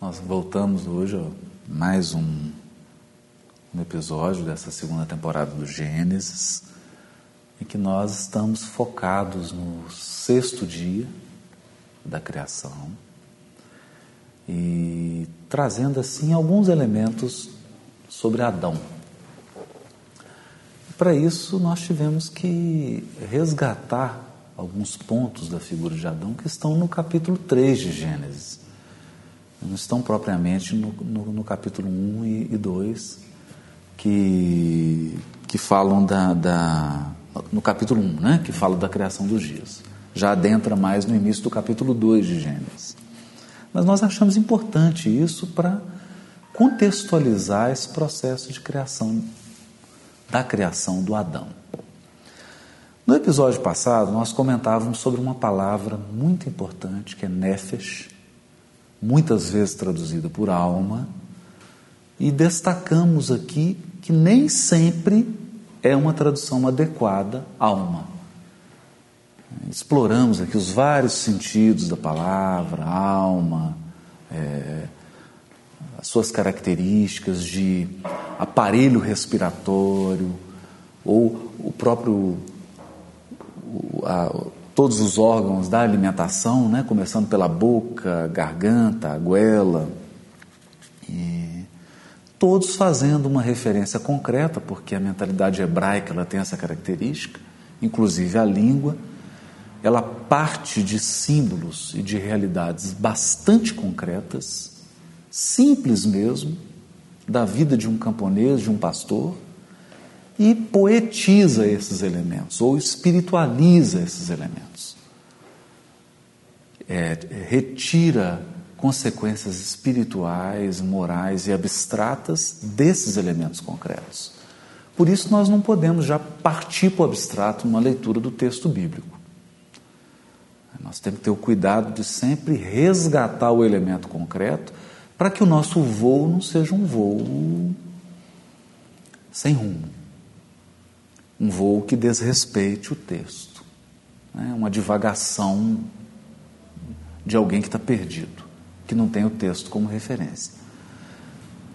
Nós voltamos hoje a mais um, um episódio dessa segunda temporada do Gênesis, em que nós estamos focados no sexto dia da criação e trazendo assim alguns elementos sobre Adão. Para isso, nós tivemos que resgatar alguns pontos da figura de Adão que estão no capítulo 3 de Gênesis não estão propriamente no, no, no capítulo 1 e, e 2, que, que falam da, da, no capítulo 1, né, que fala da criação dos dias. Já adentra mais no início do capítulo 2 de Gênesis. Mas nós achamos importante isso para contextualizar esse processo de criação, da criação do Adão. No episódio passado, nós comentávamos sobre uma palavra muito importante que é nefesh, muitas vezes traduzida por alma, e destacamos aqui que nem sempre é uma tradução adequada alma. Exploramos aqui os vários sentidos da palavra, alma, é, as suas características de aparelho respiratório, ou o próprio a, todos os órgãos da alimentação, né? começando pela boca, garganta, goela, e todos fazendo uma referência concreta, porque a mentalidade hebraica ela tem essa característica, inclusive a língua, ela parte de símbolos e de realidades bastante concretas, simples mesmo, da vida de um camponês, de um pastor, e poetiza esses elementos, ou espiritualiza esses elementos. É, retira consequências espirituais, morais e abstratas desses elementos concretos. Por isso, nós não podemos já partir para o abstrato numa leitura do texto bíblico. Nós temos que ter o cuidado de sempre resgatar o elemento concreto para que o nosso voo não seja um voo sem rumo um voo que desrespeite o texto, né? uma divagação de alguém que está perdido, que não tem o texto como referência.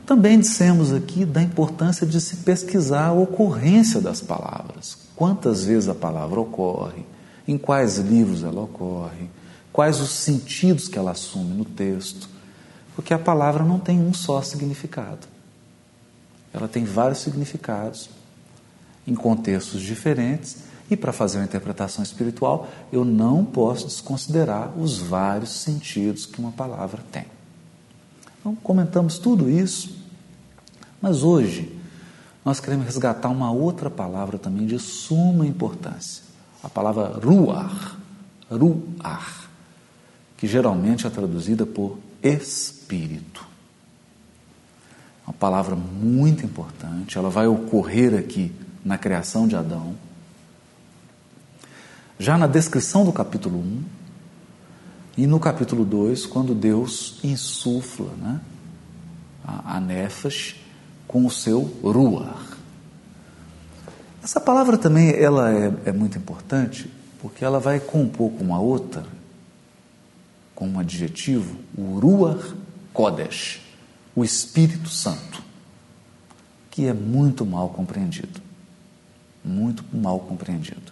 Também dissemos aqui da importância de se pesquisar a ocorrência das palavras. Quantas vezes a palavra ocorre, em quais livros ela ocorre, quais os sentidos que ela assume no texto, porque a palavra não tem um só significado. Ela tem vários significados em contextos diferentes, e para fazer uma interpretação espiritual, eu não posso desconsiderar os vários sentidos que uma palavra tem. Então, comentamos tudo isso, mas hoje nós queremos resgatar uma outra palavra também de suma importância, a palavra ruar, ruar, que geralmente é traduzida por espírito. Uma palavra muito importante, ela vai ocorrer aqui na criação de Adão. Já na descrição do capítulo 1 e no capítulo 2, quando Deus insufla né, a, a Nefas com o seu Ruach. Essa palavra também ela é, é muito importante porque ela vai compor com uma outra, com um adjetivo, o Ruach Kodesh, o Espírito Santo, que é muito mal compreendido muito mal compreendido.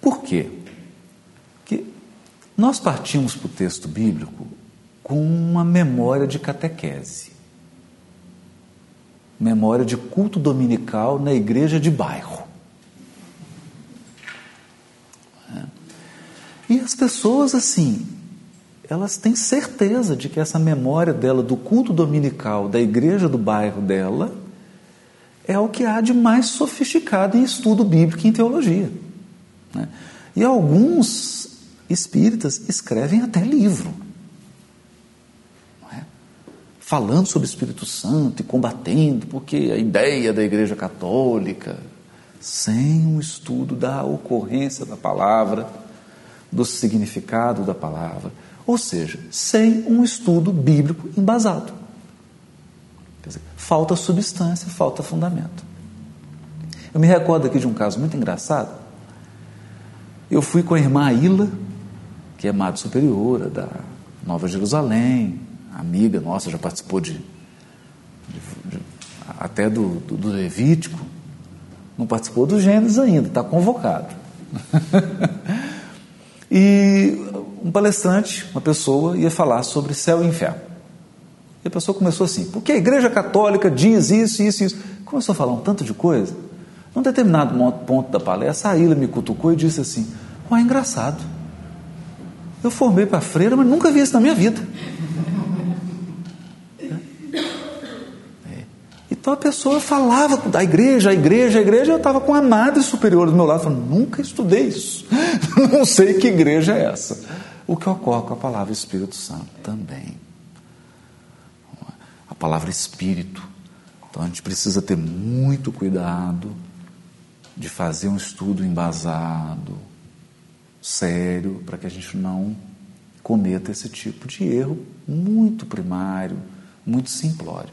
Por quê? Porque nós partimos para o texto bíblico com uma memória de catequese, memória de culto dominical na igreja de bairro. É. E as pessoas, assim, elas têm certeza de que essa memória dela do culto dominical da igreja do bairro dela é o que há de mais sofisticado em estudo bíblico e em teologia. Né? E alguns espíritas escrevem até livro, é? falando sobre o Espírito Santo e combatendo, porque a ideia da Igreja Católica, sem um estudo da ocorrência da palavra, do significado da palavra, ou seja, sem um estudo bíblico embasado. Dizer, falta substância, falta fundamento. Eu me recordo aqui de um caso muito engraçado. Eu fui com a irmã Ila, que é madre superiora da Nova Jerusalém, amiga nossa, já participou de, de, de até do, do, do, Levítico, não participou do Gênesis ainda, está convocado. e um palestrante, uma pessoa, ia falar sobre céu e inferno. E a pessoa começou assim, porque a igreja católica diz isso, isso, isso. Começou a falar um tanto de coisa. Num determinado ponto da palestra, a Ilha me cutucou e disse assim: Ué, engraçado. Eu formei para freira, mas nunca vi isso na minha vida. É. Então a pessoa falava da igreja, a igreja, a igreja, eu estava com a madre superior do meu lado, falando, nunca estudei isso, não sei que igreja é essa. O que ocorre com a palavra Espírito Santo também. Palavra Espírito. Então a gente precisa ter muito cuidado de fazer um estudo embasado, sério, para que a gente não cometa esse tipo de erro muito primário, muito simplório.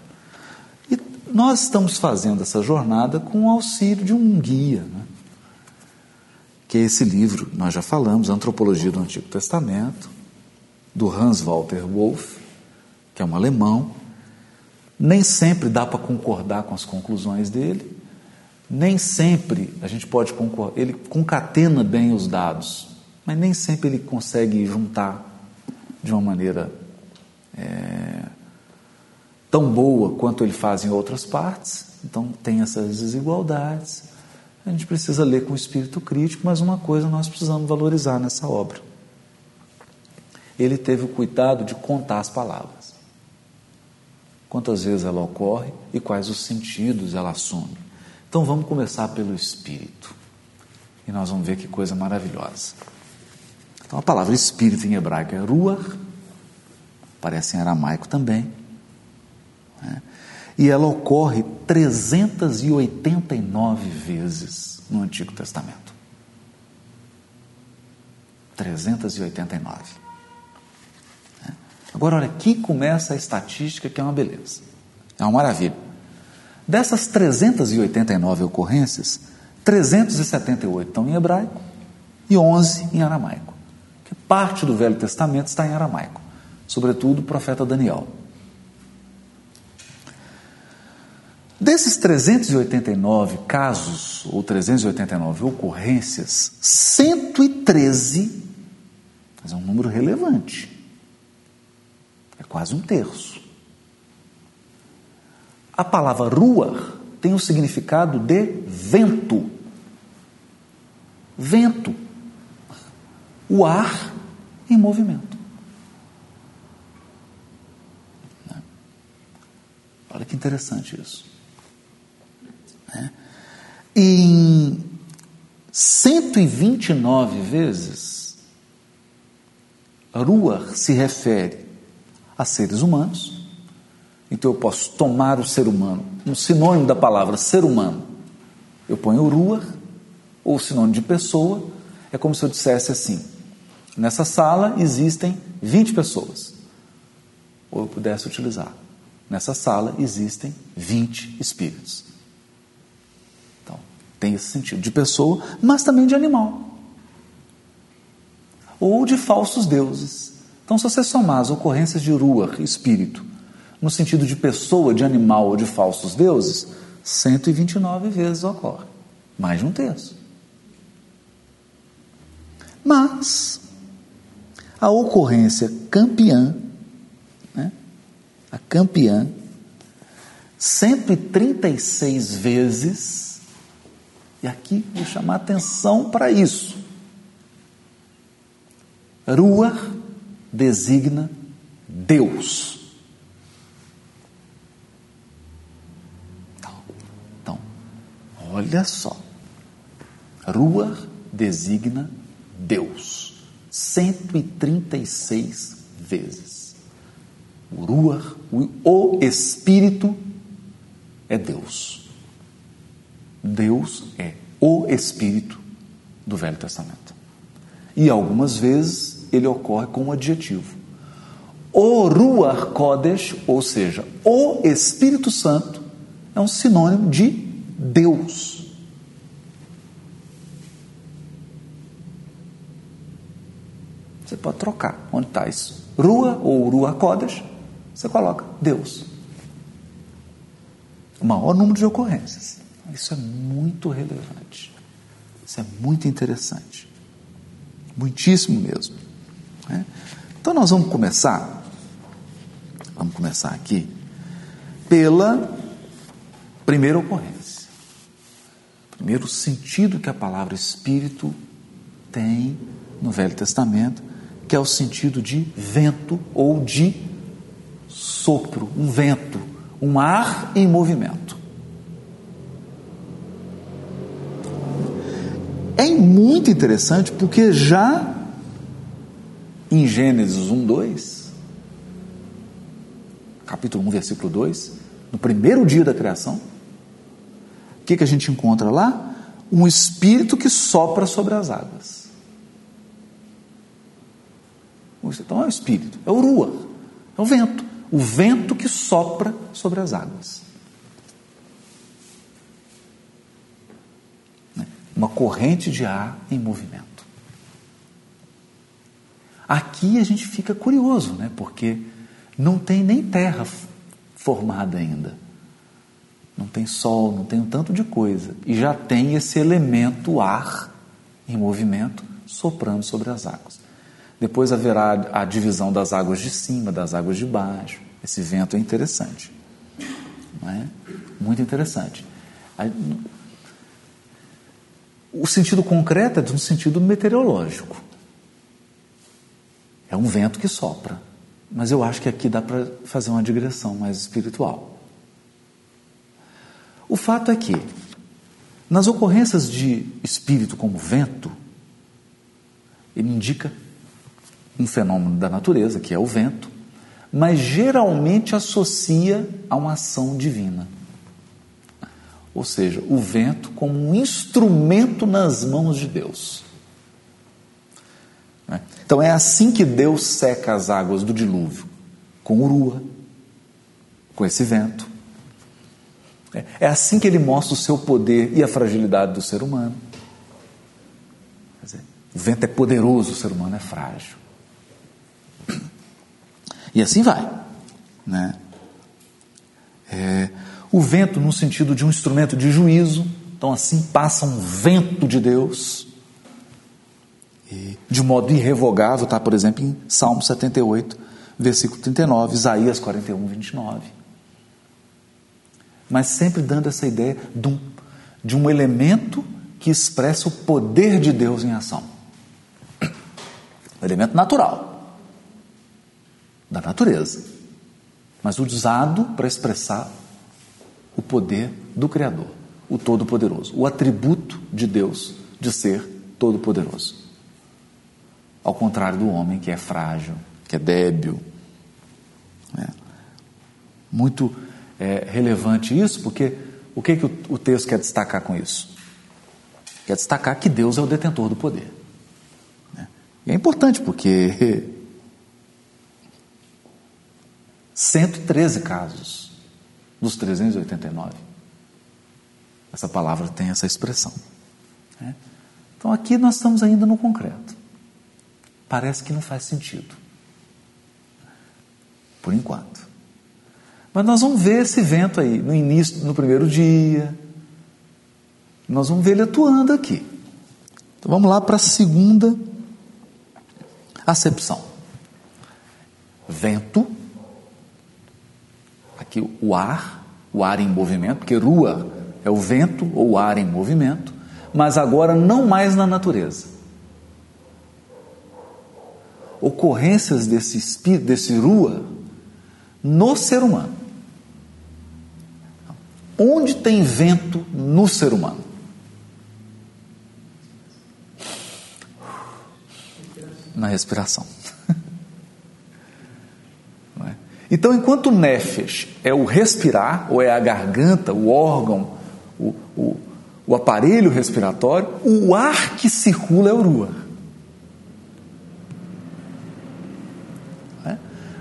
E nós estamos fazendo essa jornada com o auxílio de um guia, né? que é esse livro, nós já falamos, Antropologia do Antigo Testamento, do Hans Walter Wolff, que é um alemão. Nem sempre dá para concordar com as conclusões dele, nem sempre a gente pode concordar, ele concatena bem os dados, mas nem sempre ele consegue juntar de uma maneira é, tão boa quanto ele faz em outras partes. Então tem essas desigualdades. A gente precisa ler com espírito crítico, mas uma coisa nós precisamos valorizar nessa obra. Ele teve o cuidado de contar as palavras. Quantas vezes ela ocorre e quais os sentidos ela assume. Então vamos começar pelo espírito. E nós vamos ver que coisa maravilhosa. Então a palavra espírito em hebraico é ruach, aparece em aramaico também. Né? E ela ocorre 389 vezes no Antigo Testamento. 389. Agora, olha, aqui começa a estatística que é uma beleza. É uma maravilha. Dessas 389 ocorrências, 378 estão em hebraico e 11 em aramaico. Que parte do Velho Testamento está em aramaico, sobretudo o profeta Daniel. Desses 389 casos, ou 389 ocorrências, 113, mas é um número relevante, quase um terço. A palavra rua tem o significado de vento. Vento. O ar em movimento. Olha que interessante isso. Né? Em 129 vezes, Ruach se refere a seres humanos. Então eu posso tomar o ser humano, um sinônimo da palavra ser humano. Eu ponho Ruach, ou sinônimo de pessoa, é como se eu dissesse assim: nessa sala existem 20 pessoas. Ou eu pudesse utilizar: nessa sala existem 20 espíritos. Tem esse sentido de pessoa, mas também de animal. Ou de falsos deuses. Então, se você somar as ocorrências de Ruach, espírito, no sentido de pessoa, de animal ou de falsos deuses, 129 vezes ocorre. Mais de um terço. Mas, a ocorrência campeã, né, a campeã, 136 vezes e aqui vou chamar atenção para isso. Ruach designa Deus. Então, olha só. Ruach designa Deus. 136 vezes. O Ruach, o Espírito, é Deus. Deus é o Espírito do Velho Testamento. E algumas vezes ele ocorre com um adjetivo. O Ruach Kodesh, ou seja, o Espírito Santo, é um sinônimo de Deus. Você pode trocar. Onde está isso? Rua ou Ruach Kodesh você coloca Deus. O maior número de ocorrências. Isso é muito relevante. Isso é muito interessante. Muitíssimo mesmo. Né? Então nós vamos começar, vamos começar aqui, pela primeira ocorrência. Primeiro sentido que a palavra espírito tem no Velho Testamento, que é o sentido de vento ou de sopro, um vento, um ar em movimento. É muito interessante porque já em Gênesis 1, 2, capítulo 1, versículo 2, no primeiro dia da criação, o que, que a gente encontra lá? Um espírito que sopra sobre as águas. Então é o espírito, é o rua, é o vento. O vento que sopra sobre as águas. Uma corrente de ar em movimento. Aqui a gente fica curioso, né? porque não tem nem terra formada ainda. Não tem sol, não tem um tanto de coisa. E já tem esse elemento ar em movimento soprando sobre as águas. Depois haverá a divisão das águas de cima, das águas de baixo. Esse vento é interessante. Não é? Muito interessante. O sentido concreto é de um sentido meteorológico. É um vento que sopra. Mas eu acho que aqui dá para fazer uma digressão mais espiritual. O fato é que, nas ocorrências de espírito como vento, ele indica um fenômeno da natureza, que é o vento, mas geralmente associa a uma ação divina. Ou seja, o vento como um instrumento nas mãos de Deus. Então é assim que Deus seca as águas do dilúvio com urua, com esse vento. É, é assim que ele mostra o seu poder e a fragilidade do ser humano. Dizer, o vento é poderoso, o ser humano é frágil. E assim vai. Né? É, o vento, no sentido de um instrumento de juízo, então assim passa um vento de Deus, de modo irrevogável, está, por exemplo, em Salmo 78, versículo 39, Isaías 41, 29. Mas sempre dando essa ideia de um, de um elemento que expressa o poder de Deus em ação. Um elemento natural, da natureza, mas usado para expressar o poder do Criador, o Todo-Poderoso, o atributo de Deus de ser todo-poderoso. Ao contrário do homem que é frágil, que é débil. É. Muito é, relevante isso, porque o que, que o, o texto quer destacar com isso? Quer destacar que Deus é o detentor do poder. Né? E é importante porque 113 casos dos 389. Essa palavra tem essa expressão. Né? Então aqui nós estamos ainda no concreto. Parece que não faz sentido. Por enquanto. Mas nós vamos ver esse vento aí no início, no primeiro dia. Nós vamos ver ele atuando aqui. Então vamos lá para a segunda acepção. Vento aqui o ar, o ar em movimento, porque rua é o vento ou o ar em movimento, mas agora não mais na natureza. Ocorrências desse espírito, desse rua, no ser humano. Onde tem vento no ser humano? Na respiração. Então, enquanto o nefesh é o respirar, ou é a garganta, o órgão, o, o, o aparelho respiratório, o ar que circula é o rua.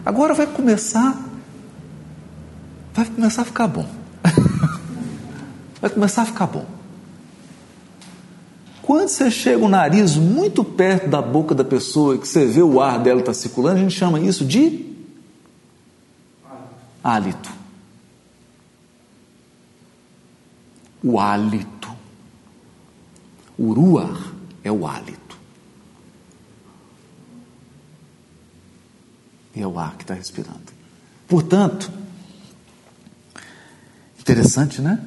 Agora vai começar, vai começar a ficar bom. vai começar a ficar bom. Quando você chega o nariz muito perto da boca da pessoa e que você vê o ar dela está circulando, a gente chama isso de hálito. O hálito. O ruar é o hálito. E é o ar que está respirando. Portanto, interessante, né?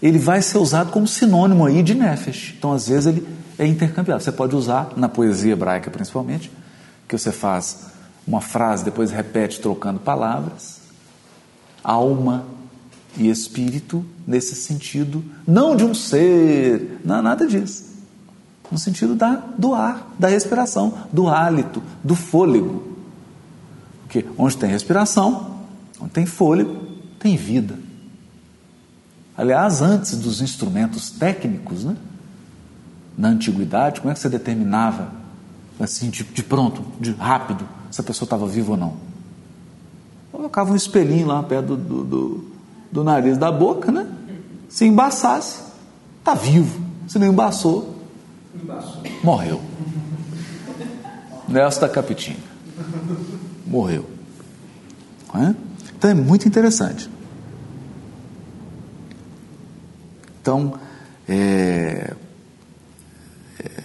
Ele vai ser usado como sinônimo aí de nefesh. Então, às vezes, ele é intercambiável. Você pode usar na poesia hebraica, principalmente, que você faz uma frase, depois repete trocando palavras. Alma e espírito, nesse sentido, não de um ser, não nada disso. No sentido da, do ar, da respiração, do hálito, do fôlego. Porque onde tem respiração, onde tem fôlego, tem vida. Aliás, antes dos instrumentos técnicos, né? na antiguidade, como é que você determinava, assim, de, de pronto, de rápido, se a pessoa estava viva ou não? Colocava um espelhinho lá perto do, do, do, do nariz da boca, né? Se embaçasse, está vivo. Se não embaçou, morreu. Nesta Capitinga morreu. É? Então é muito interessante. Então, é, é,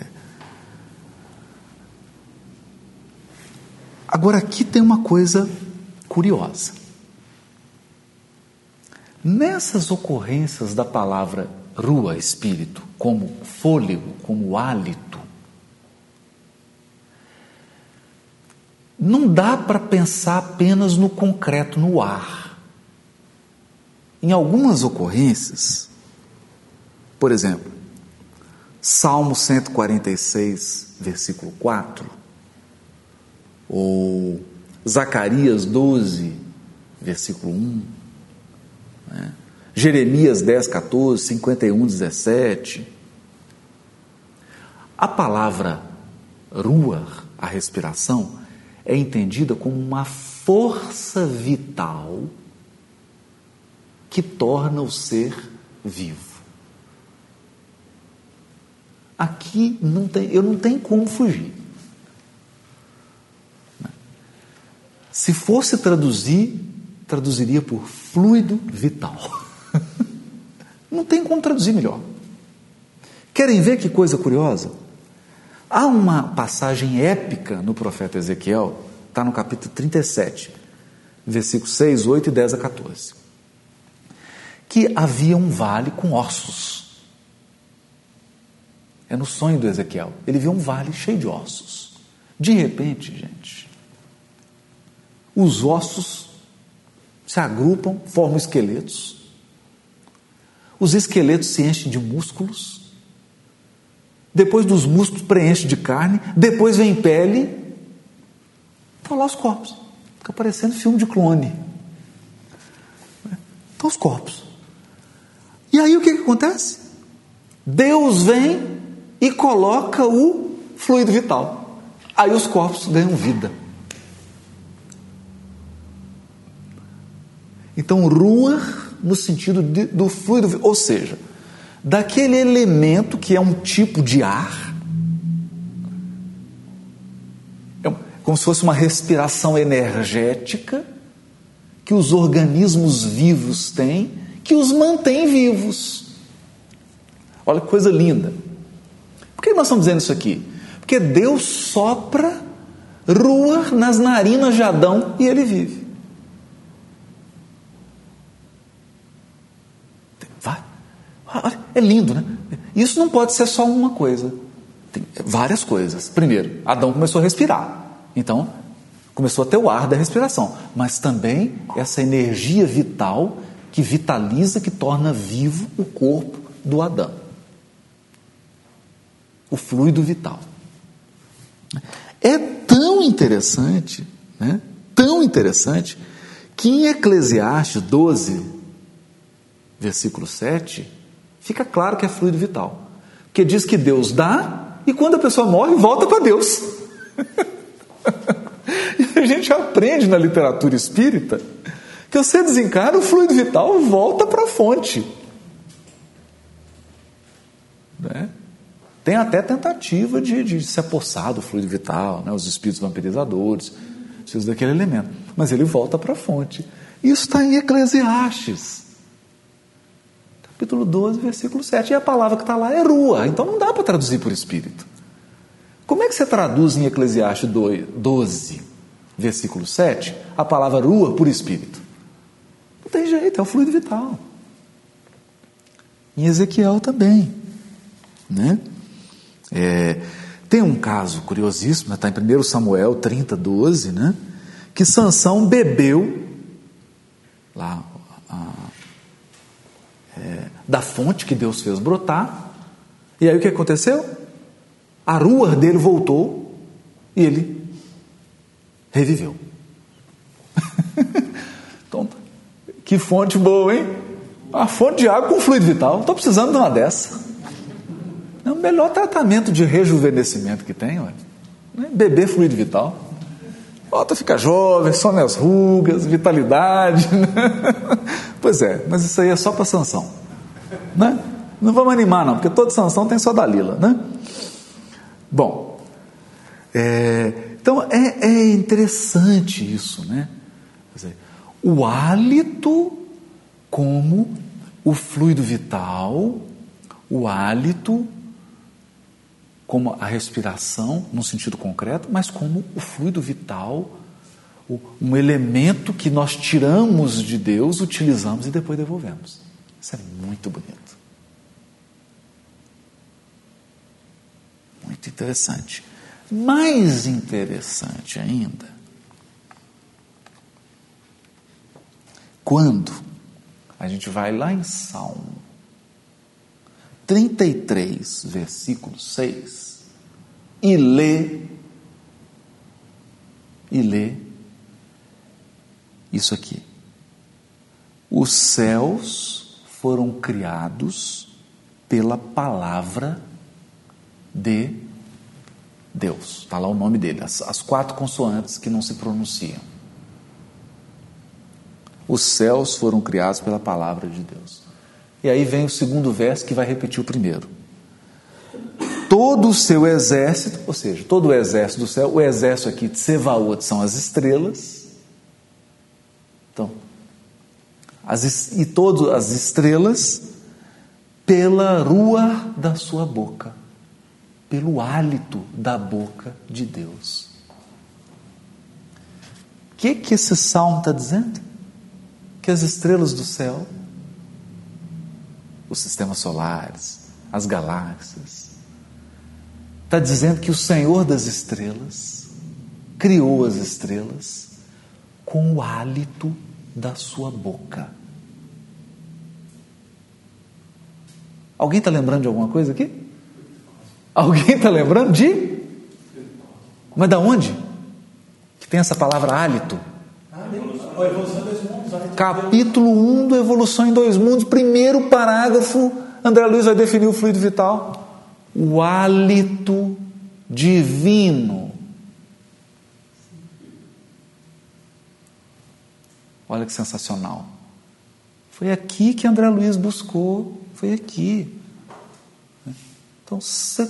agora aqui tem uma coisa curiosa. Nessas ocorrências da palavra rua, espírito, como fôlego, como hálito, não dá para pensar apenas no concreto, no ar. Em algumas ocorrências, por exemplo, Salmo 146, versículo 4, ou Zacarias 12, versículo 1, né? Jeremias 10, 14, 51, 17. A palavra ruar, a respiração, é entendida como uma força vital que torna o ser vivo. Aqui não tem, eu não tenho como fugir. Se fosse traduzir, traduziria por fluido vital. não tem como traduzir melhor. Querem ver que coisa curiosa? Há uma passagem épica no profeta Ezequiel, está no capítulo 37, versículos 6, 8 e 10 a 14, que havia um vale com ossos. É no sonho do Ezequiel. Ele viu um vale cheio de ossos. De repente, gente, os ossos se agrupam, formam esqueletos. Os esqueletos se enchem de músculos depois dos músculos preenche de carne, depois vem pele, estão lá os corpos. Fica parecendo filme de clone. Estão os corpos. E aí o que, que acontece? Deus vem e coloca o fluido vital. Aí os corpos ganham vida. Então, ruar no sentido de, do fluido, ou seja, daquele elemento que é um tipo de ar, é como se fosse uma respiração energética que os organismos vivos têm, que os mantém vivos. Olha que coisa linda. Por que nós estamos dizendo isso aqui? Porque Deus sopra rua nas narinas de Adão e ele vive. É lindo, né? Isso não pode ser só uma coisa. Tem várias coisas. Primeiro, Adão começou a respirar. Então, começou a ter o ar da respiração. Mas também essa energia vital que vitaliza, que torna vivo o corpo do Adão. O fluido vital. É tão interessante, né? tão interessante, que em Eclesiastes 12, versículo 7, fica claro que é fluido vital. Porque diz que Deus dá e quando a pessoa morre, volta para Deus. e a gente aprende na literatura espírita que você desencarna, o fluido vital volta para a fonte. Né? Tem até tentativa de, de se apossar do fluido vital, né? os espíritos vampirizadores. preciso daquele elemento. Mas ele volta para a fonte. Isso está em Eclesiastes. Capítulo 12, versículo 7. E a palavra que está lá é rua, então não dá para traduzir por espírito. Como é que você traduz em Eclesiastes 12, versículo 7, a palavra rua por espírito? Não tem jeito, é o fluido vital. Em Ezequiel também. Né? É, tem um caso curiosíssimo, está em 1 Samuel 30, 12, né? que Sansão bebeu lá é, da fonte que Deus fez brotar, e aí o que aconteceu? A rua dele voltou e ele reviveu. então, que fonte boa, hein? A fonte de água com fluido vital. Estou precisando de uma dessa. É o melhor tratamento de rejuvenescimento que tem, ué. Né? Beber fluido vital. Volta a ficar jovem, some as rugas, vitalidade. Né? Pois é, mas isso aí é só para sanção. Né? Não vamos animar, não, porque toda sanção tem só Dalila, né? Bom, é, então é, é, interessante isso, né? Dizer, o hálito como o fluido vital, o hálito como a respiração, no sentido concreto, mas como o fluido vital, um elemento que nós tiramos de Deus, utilizamos e depois devolvemos. Isso é muito bonito. Muito interessante. Mais interessante ainda, quando a gente vai lá em Salmo 33, versículo 6, e lê, e lê isso aqui. Os céus foram criados pela palavra de Deus. Está lá o nome dele, as, as quatro consoantes que não se pronunciam. Os céus foram criados pela palavra de Deus. E aí vem o segundo verso que vai repetir o primeiro. Todo o seu exército, ou seja, todo o exército do céu, o exército aqui de Sevaot são as estrelas. Então, as, e todas as estrelas pela rua da sua boca, pelo hálito da boca de Deus. O que, que esse salmo está dizendo? Que as estrelas do céu os sistemas solares, as galáxias. Está dizendo que o Senhor das estrelas criou as estrelas com o hálito da sua boca. Alguém está lembrando de alguma coisa aqui? Alguém está lembrando de? Mas da onde? Que tem essa palavra hálito? Capítulo 1 do Evolução em Dois Mundos, primeiro parágrafo, André Luiz vai definir o fluido vital. O hálito divino. Olha que sensacional. Foi aqui que André Luiz buscou, foi aqui. Então,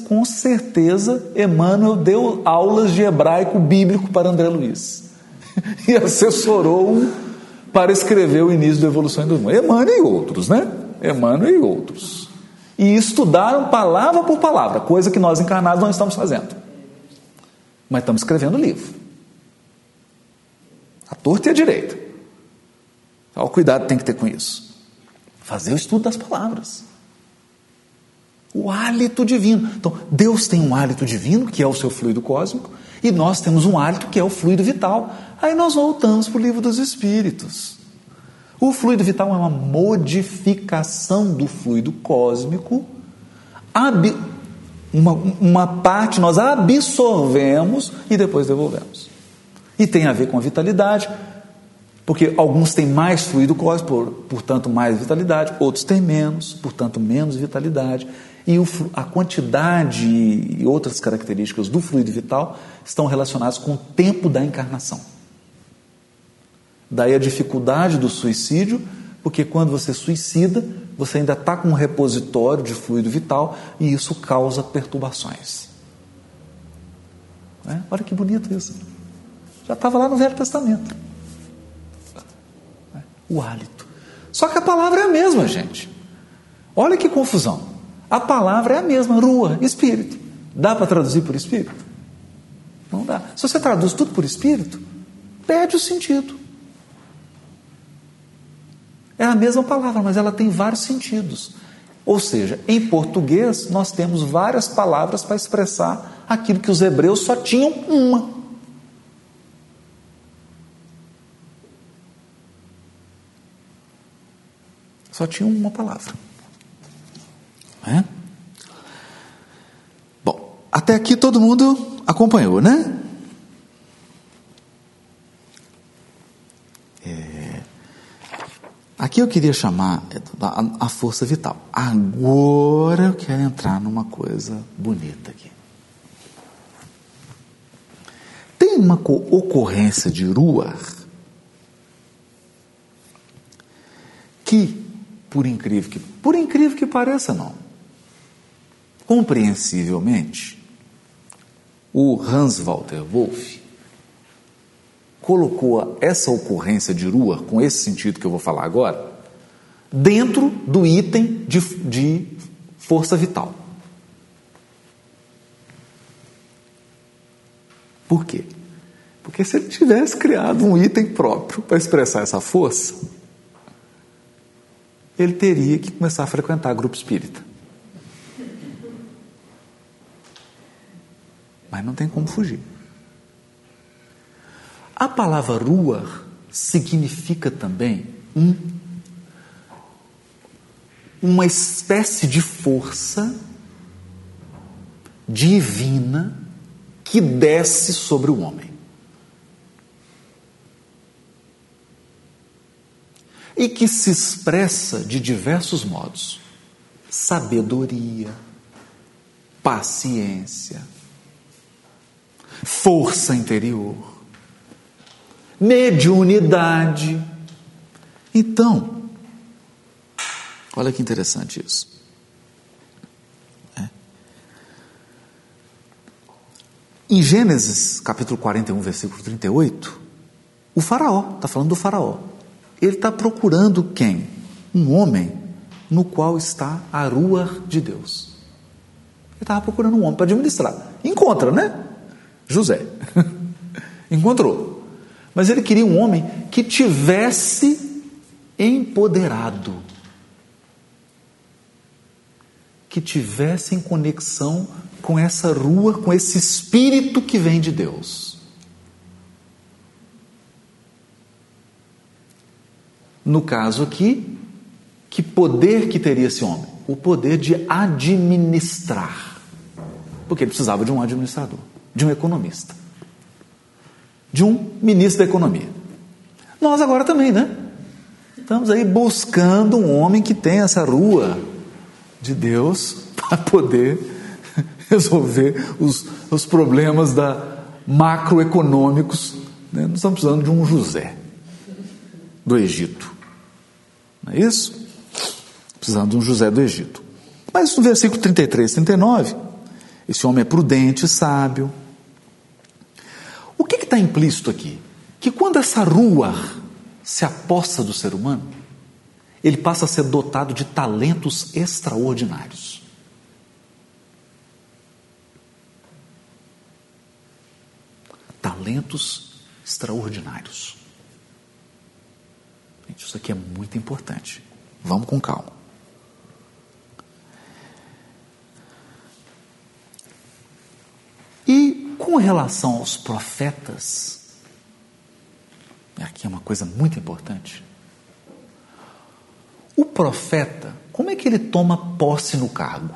com certeza, Emmanuel deu aulas de hebraico bíblico para André Luiz e assessorou para escrever o início da evolução do mundo. Emmanuel e outros, né? Emmanuel e outros. E estudaram palavra por palavra, coisa que nós encarnados não estamos fazendo. Mas estamos escrevendo livro. A torta e a direita. Olha o cuidado que tem que ter com isso. Fazer o estudo das palavras. O hálito divino. Então, Deus tem um hálito divino, que é o seu fluido cósmico, e nós temos um hálito que é o fluido vital. Aí nós voltamos para o livro dos Espíritos. O fluido vital é uma modificação do fluido cósmico, uma, uma parte nós absorvemos e depois devolvemos. E tem a ver com a vitalidade, porque alguns têm mais fluido cósmico, portanto mais vitalidade, outros têm menos, portanto menos vitalidade. E o, a quantidade e outras características do fluido vital estão relacionadas com o tempo da encarnação. Daí a dificuldade do suicídio, porque quando você suicida, você ainda está com um repositório de fluido vital e isso causa perturbações. É? Olha que bonito isso. Já estava lá no Velho Testamento. O hálito. Só que a palavra é a mesma, gente. Olha que confusão. A palavra é a mesma, rua, espírito. Dá para traduzir por espírito? Não dá. Se você traduz tudo por espírito, perde o sentido. É a mesma palavra, mas ela tem vários sentidos. Ou seja, em português nós temos várias palavras para expressar aquilo que os hebreus só tinham uma. Só tinham uma palavra. É? Bom, até aqui todo mundo acompanhou, né? É, aqui eu queria chamar a, a força vital. Agora eu quero entrar numa coisa bonita aqui. Tem uma ocorrência de Ruar que, por incrível que, por incrível que pareça, não Compreensivelmente, o Hans Walter Wolff colocou essa ocorrência de Rua, com esse sentido que eu vou falar agora, dentro do item de, de força vital. Por quê? Porque se ele tivesse criado um item próprio para expressar essa força, ele teria que começar a frequentar grupo espírita. Mas não tem como fugir. A palavra rua significa também um, uma espécie de força divina que desce sobre o homem. E que se expressa de diversos modos: sabedoria, paciência, força interior, mediunidade. Então, olha que interessante isso. É. Em Gênesis capítulo 41, versículo 38, o Faraó, está falando do Faraó, ele está procurando quem? Um homem no qual está a rua de Deus. Ele estava procurando um homem para administrar. Encontra, né? José. Encontrou. Mas ele queria um homem que tivesse empoderado, que tivesse em conexão com essa rua, com esse espírito que vem de Deus. No caso aqui, que poder que teria esse homem? O poder de administrar. Porque ele precisava de um administrador de um economista, de um ministro da economia. Nós agora também, né? Estamos aí buscando um homem que tenha essa rua de Deus para poder resolver os, os problemas da macroeconômicos. Né? Nós estamos precisando de um José do Egito. Não é isso? Precisando de um José do Egito. Mas no versículo 33, 39, esse homem é prudente, sábio, está implícito aqui? Que quando essa rua se aposta do ser humano, ele passa a ser dotado de talentos extraordinários. Talentos extraordinários. Gente, isso aqui é muito importante. Vamos com calma. E com relação aos profetas, aqui é uma coisa muito importante. O profeta, como é que ele toma posse no cargo?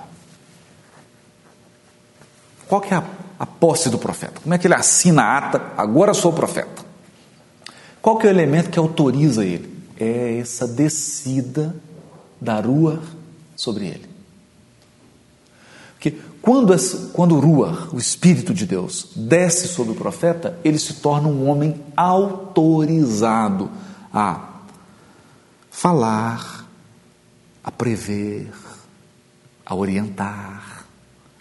Qual que é a, a posse do profeta? Como é que ele assina a ata? Agora sou profeta. Qual que é o elemento que autoriza ele? É essa descida da rua sobre ele. Porque quando, quando Ruach, o Espírito de Deus, desce sobre o profeta, ele se torna um homem autorizado a falar, a prever, a orientar,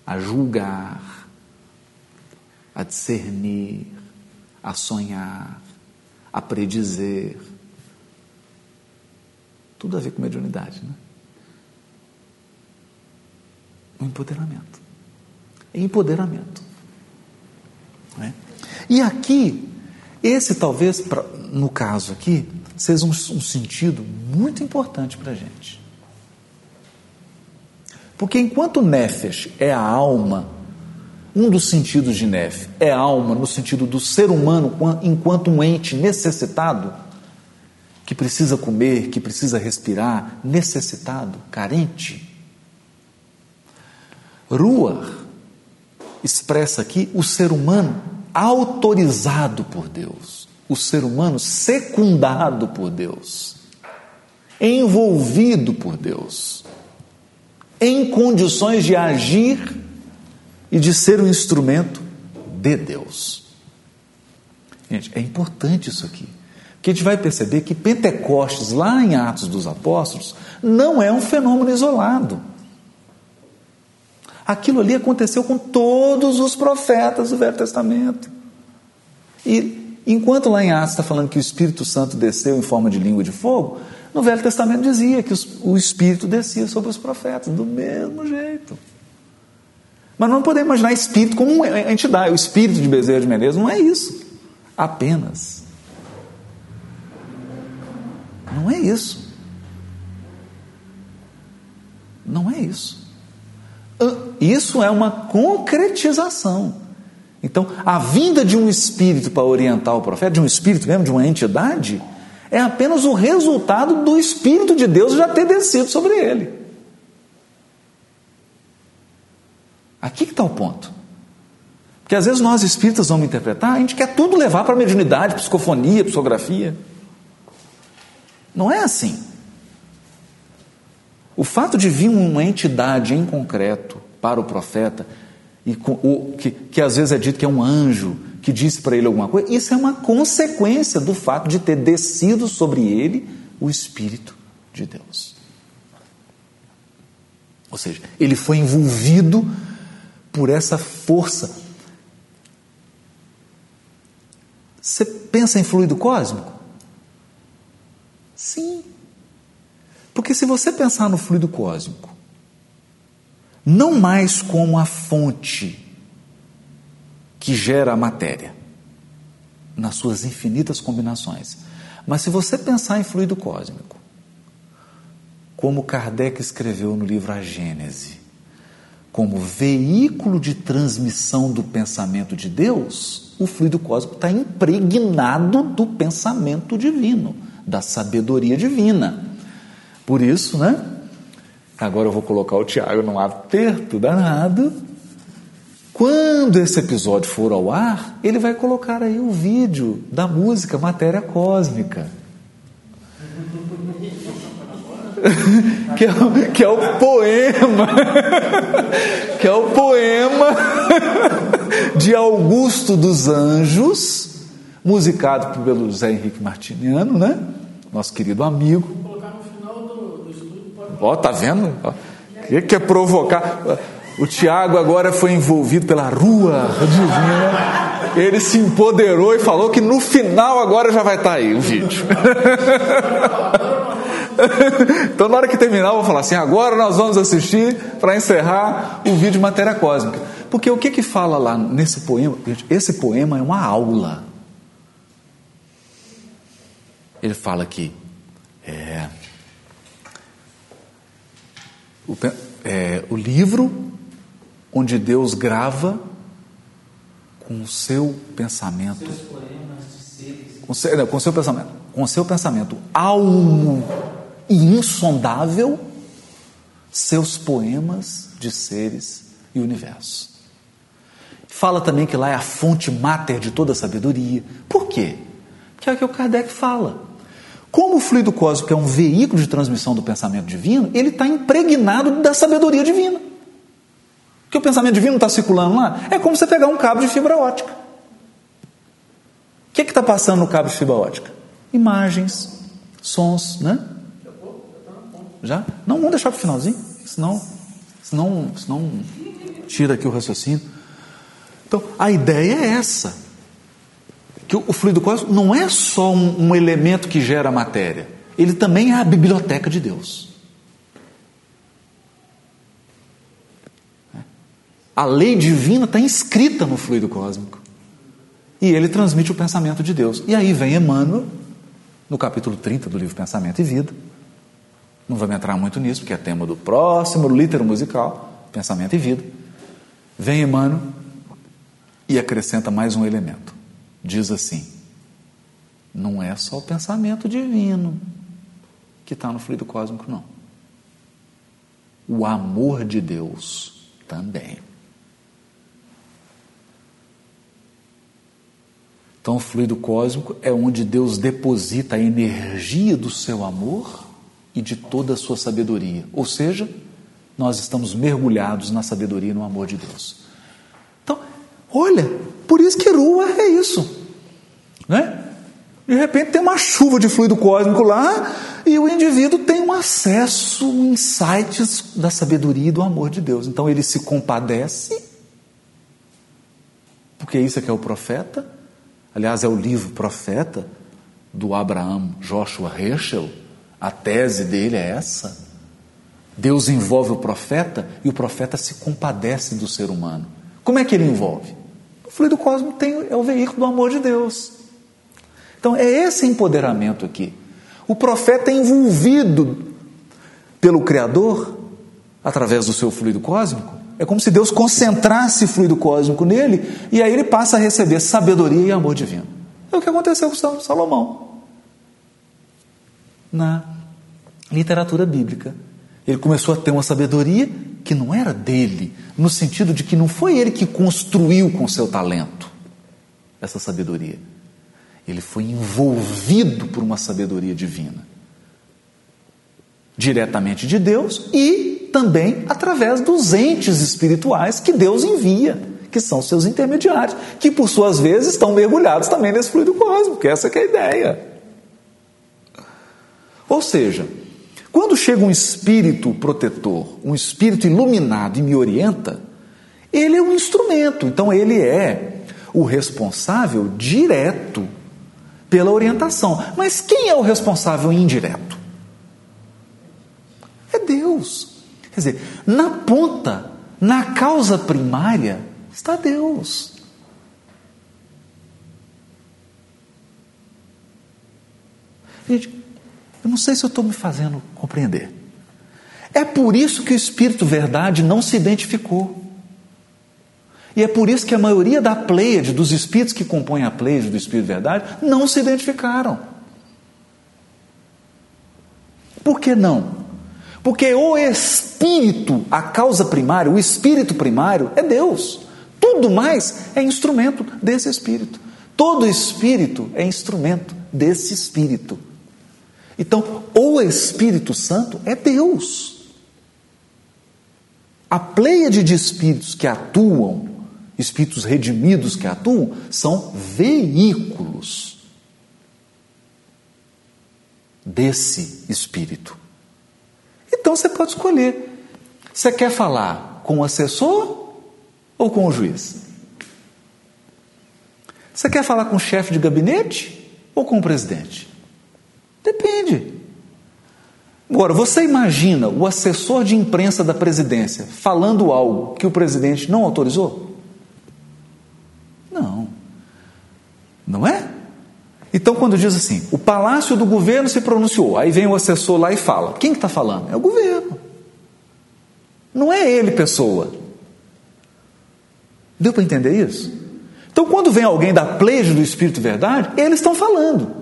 a julgar, a discernir, a sonhar, a predizer. Tudo a ver com mediunidade, né? O empoderamento. Empoderamento. Né? E aqui, esse talvez, pra, no caso aqui, seja um, um sentido muito importante para a gente. Porque enquanto Nefesh é a alma, um dos sentidos de Nef é a alma no sentido do ser humano enquanto um ente necessitado, que precisa comer, que precisa respirar, necessitado, carente. Ruach expressa aqui o ser humano autorizado por Deus, o ser humano secundado por Deus, envolvido por Deus, em condições de agir e de ser um instrumento de Deus. Gente, é importante isso aqui. Porque a gente vai perceber que Pentecostes, lá em Atos dos Apóstolos, não é um fenômeno isolado. Aquilo ali aconteceu com todos os profetas do Velho Testamento. E enquanto lá em Atos está falando que o Espírito Santo desceu em forma de língua de fogo, no Velho Testamento dizia que o Espírito descia sobre os profetas, do mesmo jeito. Mas não podemos imaginar Espírito como uma entidade. O Espírito de Bezerra de Menezes não é isso. Apenas. Não é isso. Não é isso. Isso é uma concretização. Então, a vinda de um espírito para orientar o profeta, de um espírito mesmo, de uma entidade, é apenas o resultado do Espírito de Deus já ter descido sobre ele. Aqui que está o ponto. Porque às vezes nós espíritas vamos interpretar, a gente quer tudo levar para a mediunidade, psicofonia, psicografia. Não é assim. O fato de vir uma entidade em concreto para o profeta, e o, que, que às vezes é dito que é um anjo, que disse para ele alguma coisa, isso é uma consequência do fato de ter descido sobre ele o Espírito de Deus. Ou seja, ele foi envolvido por essa força. Você pensa em fluido cósmico? Sim. Porque se você pensar no fluido cósmico, não mais como a fonte que gera a matéria, nas suas infinitas combinações, mas se você pensar em fluido cósmico, como Kardec escreveu no livro A Gênese, como veículo de transmissão do pensamento de Deus, o fluido cósmico está impregnado do pensamento divino, da sabedoria divina. Por isso, né? Agora eu vou colocar o Tiago num aperto danado. Quando esse episódio for ao ar, ele vai colocar aí o vídeo da música Matéria Cósmica. que, é, o, que é o poema, que é o poema de Augusto dos Anjos, musicado pelo José Henrique Martiniano, né? Nosso querido amigo. Ó, tá vendo? O que quer provocar? O Tiago agora foi envolvido pela rua divina. Ele se empoderou e falou que no final agora já vai estar tá aí o vídeo. então, na hora que terminar, eu vou falar assim: agora nós vamos assistir para encerrar o vídeo Matéria Cósmica. Porque o que que fala lá nesse poema? Esse poema é uma aula. Ele fala que é, o, é, o livro onde Deus grava com o seu pensamento. Com seu, não, com seu pensamento, com seu pensamento almo e insondável, seus poemas de seres e universo. Fala também que lá é a fonte máter de toda a sabedoria. Por quê? Porque é o que o Kardec fala. Como o fluido cósmico é um veículo de transmissão do pensamento divino, ele está impregnado da sabedoria divina. Porque o pensamento divino está circulando lá. É como você pegar um cabo de fibra ótica. O que está passando no cabo de fibra ótica? Imagens, sons, né? Já? Não, vamos deixar para o finalzinho, senão, senão, senão tira aqui o raciocínio. Então, a ideia é essa que o fluido cósmico não é só um, um elemento que gera matéria, ele também é a biblioteca de Deus. A lei divina está inscrita no fluido cósmico. E ele transmite o pensamento de Deus. E aí vem Emmanuel, no capítulo 30 do livro Pensamento e Vida. Não vamos entrar muito nisso, porque é tema do próximo litero musical, Pensamento e Vida. Vem Emmanuel e acrescenta mais um elemento. Diz assim: não é só o pensamento divino que está no fluido cósmico, não. O amor de Deus também. Então, o fluido cósmico é onde Deus deposita a energia do seu amor e de toda a sua sabedoria. Ou seja, nós estamos mergulhados na sabedoria e no amor de Deus. Então, olha, por isso que Rua é isso. Né? De repente tem uma chuva de fluido cósmico lá e o indivíduo tem um acesso, insights da sabedoria e do amor de Deus. Então ele se compadece, porque isso é que é o profeta Aliás, é o livro Profeta do Abraão Joshua Heschel. A tese dele é essa. Deus envolve o profeta e o profeta se compadece do ser humano. Como é que ele envolve? O fluido cósmico tem, é o veículo do amor de Deus. Então é esse empoderamento aqui. O profeta é envolvido pelo Criador através do seu fluido cósmico é como se Deus concentrasse fluido cósmico nele e aí ele passa a receber sabedoria e amor divino. É o que aconteceu com Salomão. Na literatura bíblica, ele começou a ter uma sabedoria que não era dele, no sentido de que não foi ele que construiu com seu talento essa sabedoria. Ele foi envolvido por uma sabedoria divina, diretamente de Deus e também através dos entes espirituais que Deus envia, que são seus intermediários, que por suas vezes estão mergulhados também nesse fluido cósmico, essa é, a ideia. Ou seja, quando chega um espírito protetor, um espírito iluminado e me orienta, ele é um instrumento, então ele é o responsável direto pela orientação. Mas quem é o responsável indireto? É Deus. Quer dizer, na ponta, na causa primária, está Deus. Gente, eu não sei se eu estou me fazendo compreender. É por isso que o Espírito Verdade não se identificou. E é por isso que a maioria da pleiade, dos espíritos que compõem a pleiade do Espírito Verdade, não se identificaram. Por que não? Porque o espírito, a causa primária, o espírito primário é Deus. Tudo mais é instrumento desse espírito. Todo espírito é instrumento desse espírito. Então, o Espírito Santo é Deus. A pleiade de espíritos que atuam, espíritos redimidos que atuam, são veículos desse espírito. Então você pode escolher. Você quer falar com o assessor ou com o juiz? Você quer falar com o chefe de gabinete ou com o presidente? Depende. Agora, você imagina o assessor de imprensa da presidência falando algo que o presidente não autorizou? Não. Não é? Então, quando diz assim, o palácio do governo se pronunciou, aí vem o assessor lá e fala: quem está que tá falando? É o governo. Não é ele, pessoa. Deu para entender isso? Então, quando vem alguém da pleja do Espírito Verdade, eles estão falando.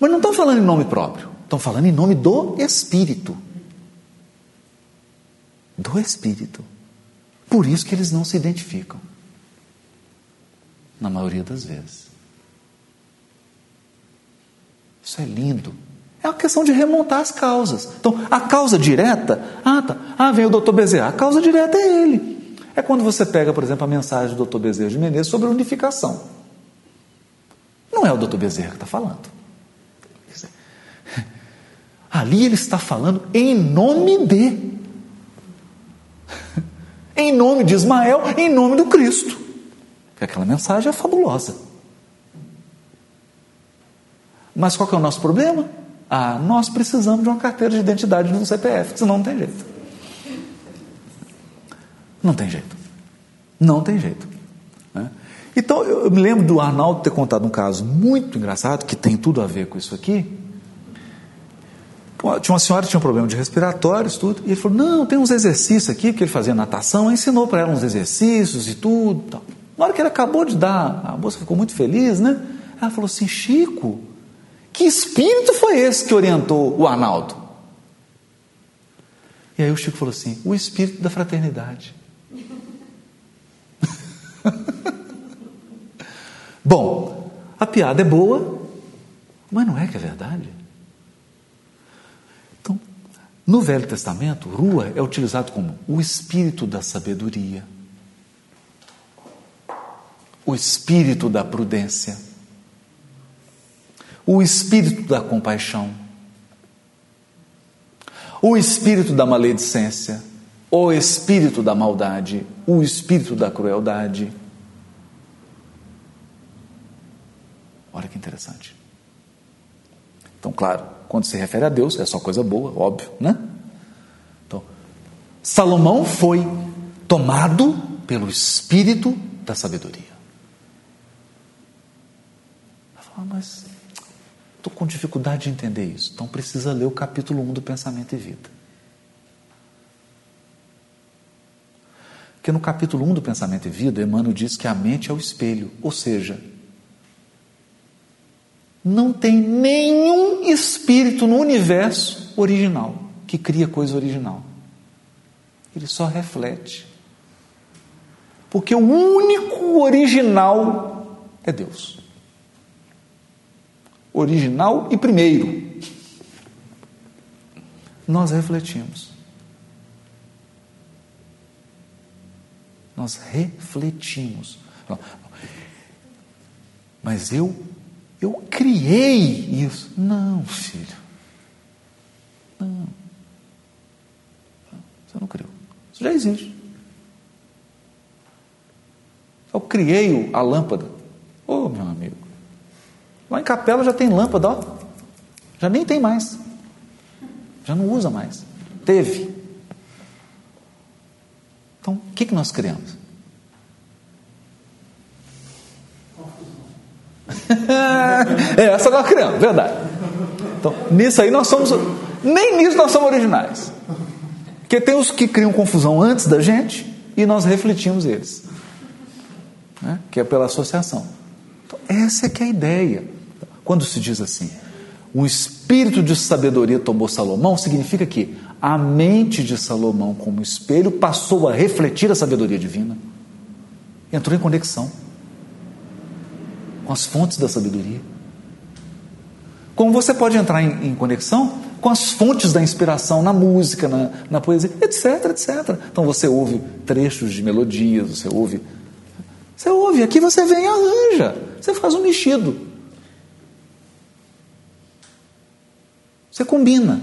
Mas não estão falando em nome próprio, estão falando em nome do Espírito. Do Espírito. Por isso que eles não se identificam. Na maioria das vezes. Isso é lindo. É uma questão de remontar as causas. Então, a causa direta, ah, tá, ah, vem o doutor Bezerra, a causa direta é ele. É quando você pega, por exemplo, a mensagem do doutor Bezerra de Menezes sobre unificação. Não é o doutor Bezerra que está falando. Ali ele está falando em nome de. Em nome de Ismael, em nome do Cristo. Porque aquela mensagem é fabulosa. Mas qual é o nosso problema? Ah, nós precisamos de uma carteira de identidade no CPF, senão não tem jeito. Não tem jeito. Não tem jeito. Né? Então, eu me lembro do Arnaldo ter contado um caso muito engraçado, que tem tudo a ver com isso aqui. Tinha uma senhora que tinha um problema de respiratórios, tudo, e ele falou: Não, tem uns exercícios aqui, porque ele fazia natação, ensinou para ela uns exercícios e tudo. Tal. Na hora que ele acabou de dar, a moça ficou muito feliz, né? Ela falou assim: Chico, que espírito foi esse que orientou o Arnaldo? E aí o Chico falou assim: O espírito da fraternidade. Bom, a piada é boa, mas não é que é verdade. No Velho Testamento, rua é utilizado como o espírito da sabedoria, o espírito da prudência, o espírito da compaixão, o espírito da maledicência, o espírito da maldade, o espírito da crueldade. Olha que interessante. Então, claro, quando se refere a Deus, é só coisa boa, óbvio, né? Então, Salomão foi tomado pelo espírito da sabedoria. Falo, mas estou com dificuldade de entender isso. Então precisa ler o capítulo 1 do Pensamento e Vida. Porque no capítulo 1 do Pensamento e Vida, Emmanuel diz que a mente é o espelho, ou seja, não tem nenhum espírito no universo original que cria coisa original. Ele só reflete. Porque o único original é Deus. Original e primeiro. Nós refletimos. Nós refletimos. Mas eu eu criei isso. Não, filho. Não. Você não criou. Isso já existe. Eu criei a lâmpada. Ô, oh, meu amigo. Lá em Capela já tem lâmpada, ó. Já nem tem mais. Já não usa mais. Teve. Então, o que, que nós criamos? É, essa nós criamos, verdade. Então, nisso aí nós somos. Nem nisso nós somos originais. Porque tem os que criam confusão antes da gente e nós refletimos eles. Né? Que é pela associação. Então, essa é que é a ideia. Quando se diz assim, o espírito de sabedoria tomou Salomão, significa que a mente de Salomão, como espelho, passou a refletir a sabedoria divina. Entrou em conexão com as fontes da sabedoria. Como você pode entrar em, em conexão com as fontes da inspiração na música, na, na poesia, etc, etc. Então você ouve trechos de melodias, você ouve. Você ouve, aqui você vem e arranja, você faz um mexido. Você combina.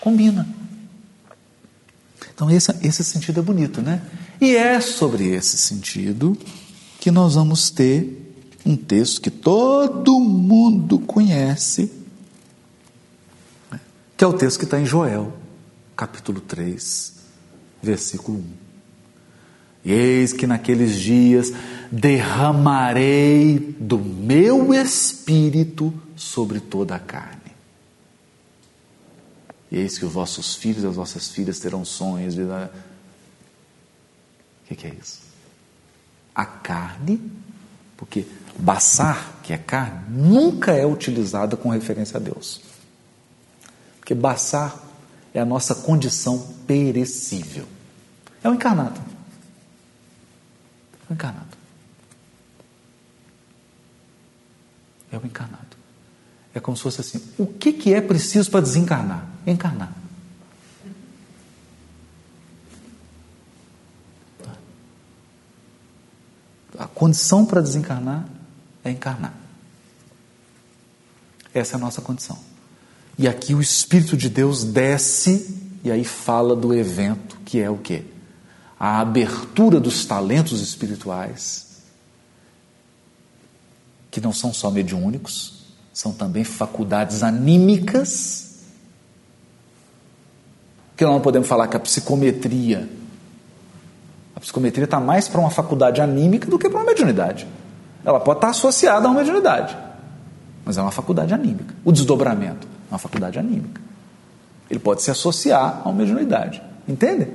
Combina. Então, esse, esse sentido é bonito, né? E é sobre esse sentido que nós vamos ter um texto que todo mundo conhece, que é o texto que está em Joel, capítulo 3, versículo 1. E eis que naqueles dias derramarei do meu espírito sobre toda a carne. E eis que os vossos filhos e as vossas filhas terão sonhos. O que, que é isso? A carne, porque baçar, que é carne, nunca é utilizada com referência a Deus. Porque baçar é a nossa condição perecível. É o encarnado. É o encarnado. É o encarnado. É como se fosse assim: o que, que é preciso para desencarnar? Encarnar. A condição para desencarnar é encarnar. Essa é a nossa condição. E aqui o Espírito de Deus desce e aí fala do evento que é o quê? a abertura dos talentos espirituais, que não são só mediúnicos, são também faculdades anímicas, que não podemos falar que a psicometria, a psicometria está mais para uma faculdade anímica do que para uma mediunidade. Ela pode estar associada a uma mediunidade, mas é uma faculdade anímica. O desdobramento é uma faculdade anímica. Ele pode se associar a uma mediunidade. Entende?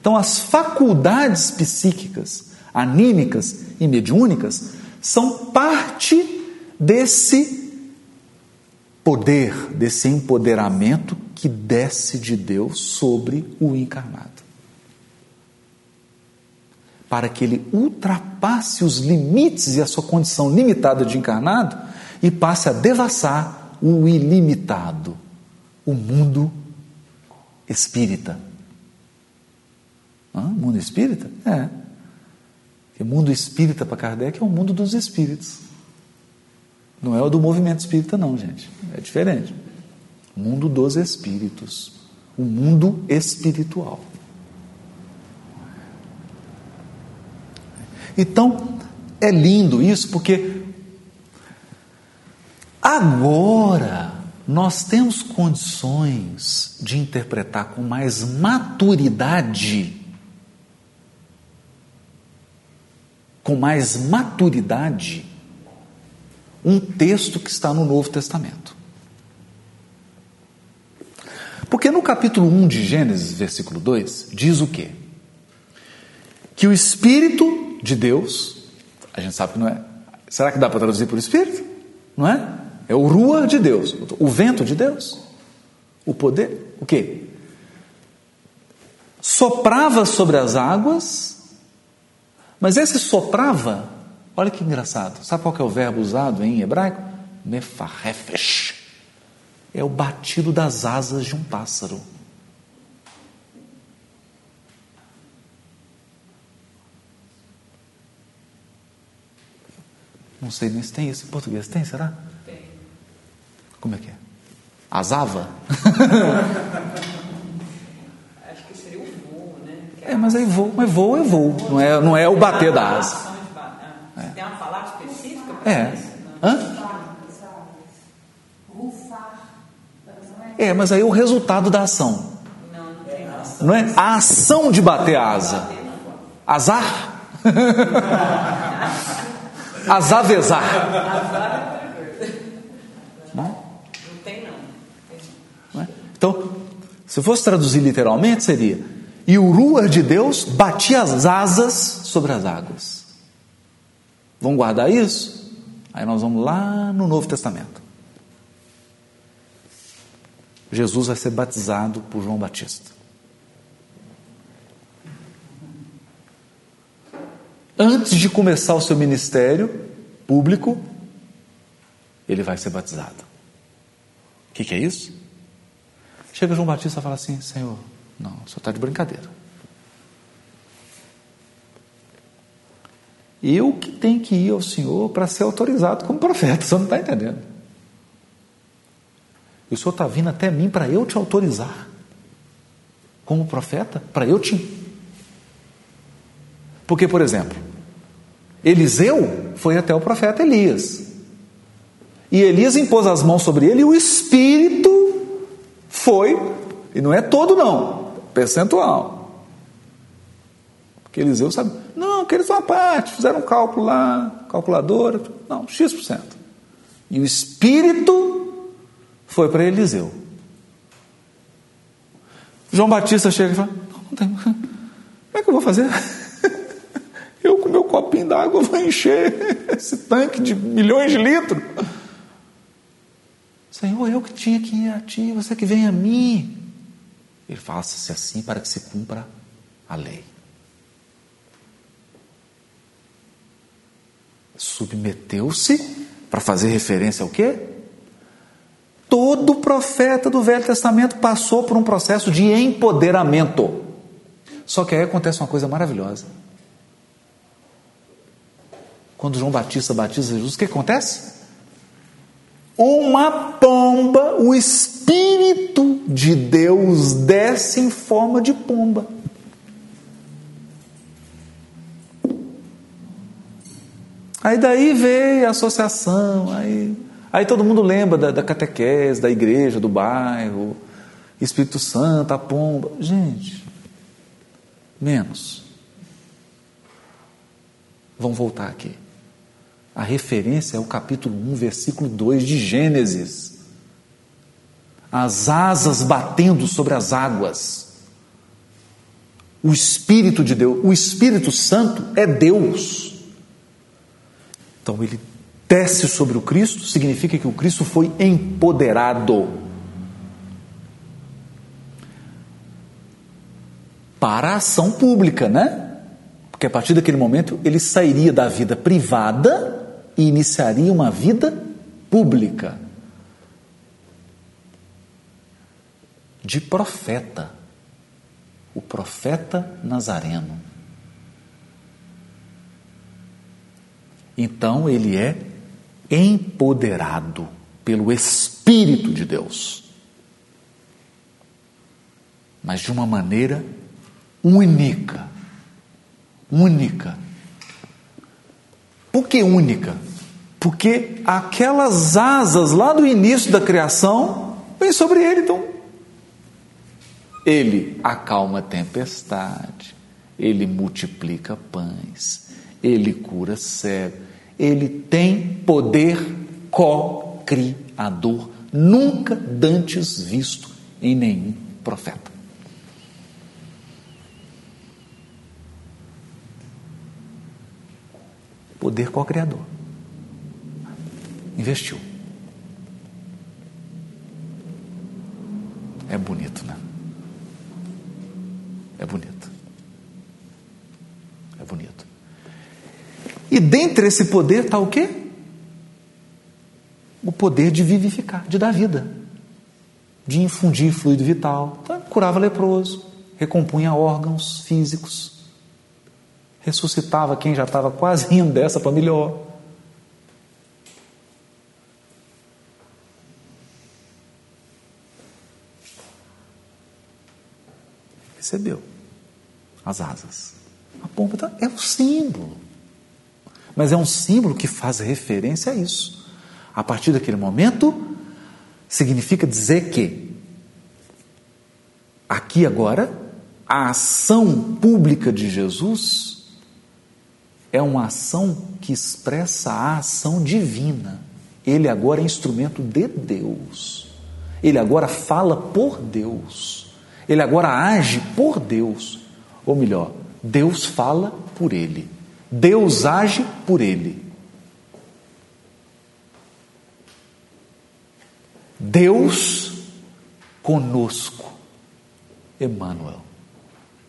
Então, as faculdades psíquicas, anímicas e mediúnicas são parte desse poder, desse empoderamento que desce de Deus sobre o encarnado. Para que ele ultrapasse os limites e a sua condição limitada de encarnado e passe a devassar o ilimitado, o mundo espírita. Mundo espírita? É. Porque mundo espírita para Kardec é o mundo dos espíritos. Não é o do movimento espírita, não, gente. É diferente. Mundo dos espíritos. O mundo espiritual. Então, é lindo isso porque agora nós temos condições de interpretar com mais maturidade, com mais maturidade, um texto que está no Novo Testamento. Porque no capítulo 1 de Gênesis, versículo 2, diz o quê? Que o Espírito de Deus, a gente sabe que não é. Será que dá para traduzir por Espírito? Não é? É o rua de Deus, o vento de Deus, o poder, o quê? Soprava sobre as águas, mas esse soprava, olha que engraçado, sabe qual é o verbo usado em hebraico? Mefarefesh. É o batido das asas de um pássaro. Não sei nem se tem isso em português. Tem, será? Como é que é? Asava? Acho que seria o voo, né? É, mas aí voo, mas voo é voo, não é, não é o bater da asa. É. Tem uma palavra específica É. Hã? É, mas aí é o resultado da ação. Não, não tem mais. Não é a ação de bater a asa. Azar? Azavezar. Não? Não tem, não. Então, se fosse traduzir literalmente, seria: E o Ruar de Deus batia as asas sobre as águas. Vamos guardar isso? Aí nós vamos lá no Novo Testamento. Jesus vai ser batizado por João Batista. Antes de começar o seu ministério público, ele vai ser batizado. O que, que é isso? Chega João Batista e fala assim: Senhor, não, o senhor está de brincadeira. Eu que tenho que ir ao Senhor para ser autorizado como profeta, o senhor não está entendendo. E o senhor está vindo até mim para eu te autorizar como profeta, para eu te. Porque, por exemplo, Eliseu foi até o profeta Elias. E Elias impôs as mãos sobre ele e o Espírito foi, e não é todo não, percentual. Porque Eliseu sabe, não, que eles uma parte, fizeram um cálculo lá, calculadora, não, X%. E o Espírito foi para Eliseu. João Batista chega e fala, não, tem, como é que eu vou fazer? Eu com meu copinho d'água vou encher esse tanque de milhões de litros. Senhor, eu que tinha que ir a ti, você que vem a mim. Ele faça-se assim para que se cumpra a lei. Submeteu-se para fazer referência ao quê? Todo profeta do Velho Testamento passou por um processo de empoderamento. Só que aí acontece uma coisa maravilhosa. Quando João Batista batiza Jesus, o que acontece? Uma pomba, o Espírito de Deus desce em forma de pomba. Aí daí veio a associação, aí, aí todo mundo lembra da, da catequese, da igreja, do bairro, Espírito Santo, a pomba. Gente, menos. Vão voltar aqui. A referência é o capítulo 1, versículo 2 de Gênesis. As asas batendo sobre as águas. O Espírito de Deus, o Espírito Santo é Deus. Então ele desce sobre o Cristo, significa que o Cristo foi empoderado para a ação pública, né? Porque a partir daquele momento ele sairia da vida privada e iniciaria uma vida pública. De profeta. O profeta Nazareno. Então ele é empoderado pelo Espírito de Deus. Mas de uma maneira única única. Por que única? Porque aquelas asas lá do início da criação vêm sobre ele, então. Ele acalma a tempestade, ele multiplica pães, ele cura cego, ele tem poder co-criador, nunca dantes visto em nenhum profeta. Poder co-criador. Investiu. É bonito, né? É bonito. É bonito. E dentre esse poder está o quê? O poder de vivificar, de dar vida, de infundir fluido vital. Então, curava leproso, recompunha órgãos físicos, ressuscitava quem já estava quase indo dessa para melhor. Recebeu as asas. A pomba tá, é um símbolo. Mas é um símbolo que faz referência a isso. A partir daquele momento, significa dizer que aqui agora, a ação pública de Jesus é uma ação que expressa a ação divina. Ele agora é instrumento de Deus. Ele agora fala por Deus. Ele agora age por Deus. Ou melhor, Deus fala por ele. Deus age por ele. Deus conosco. Emmanuel.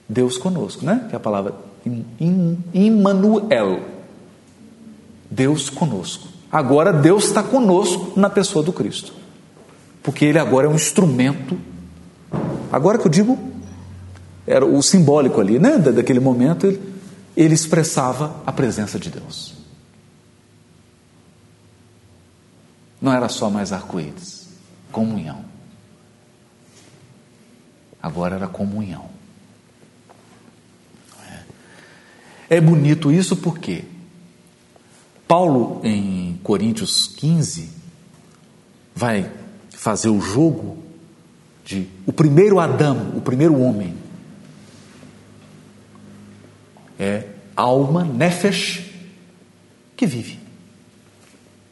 Deus conosco, né? Que é a palavra Immanuel. Deus conosco. Agora Deus está conosco na pessoa do Cristo. Porque ele agora é um instrumento. Agora que eu digo, era o simbólico ali, né? Daquele momento, ele, ele expressava a presença de Deus. Não era só mais arco-íris, comunhão. Agora era comunhão. É bonito isso porque Paulo, em Coríntios 15, vai fazer o jogo de o primeiro Adão, o primeiro homem. É alma, nefesh, que vive.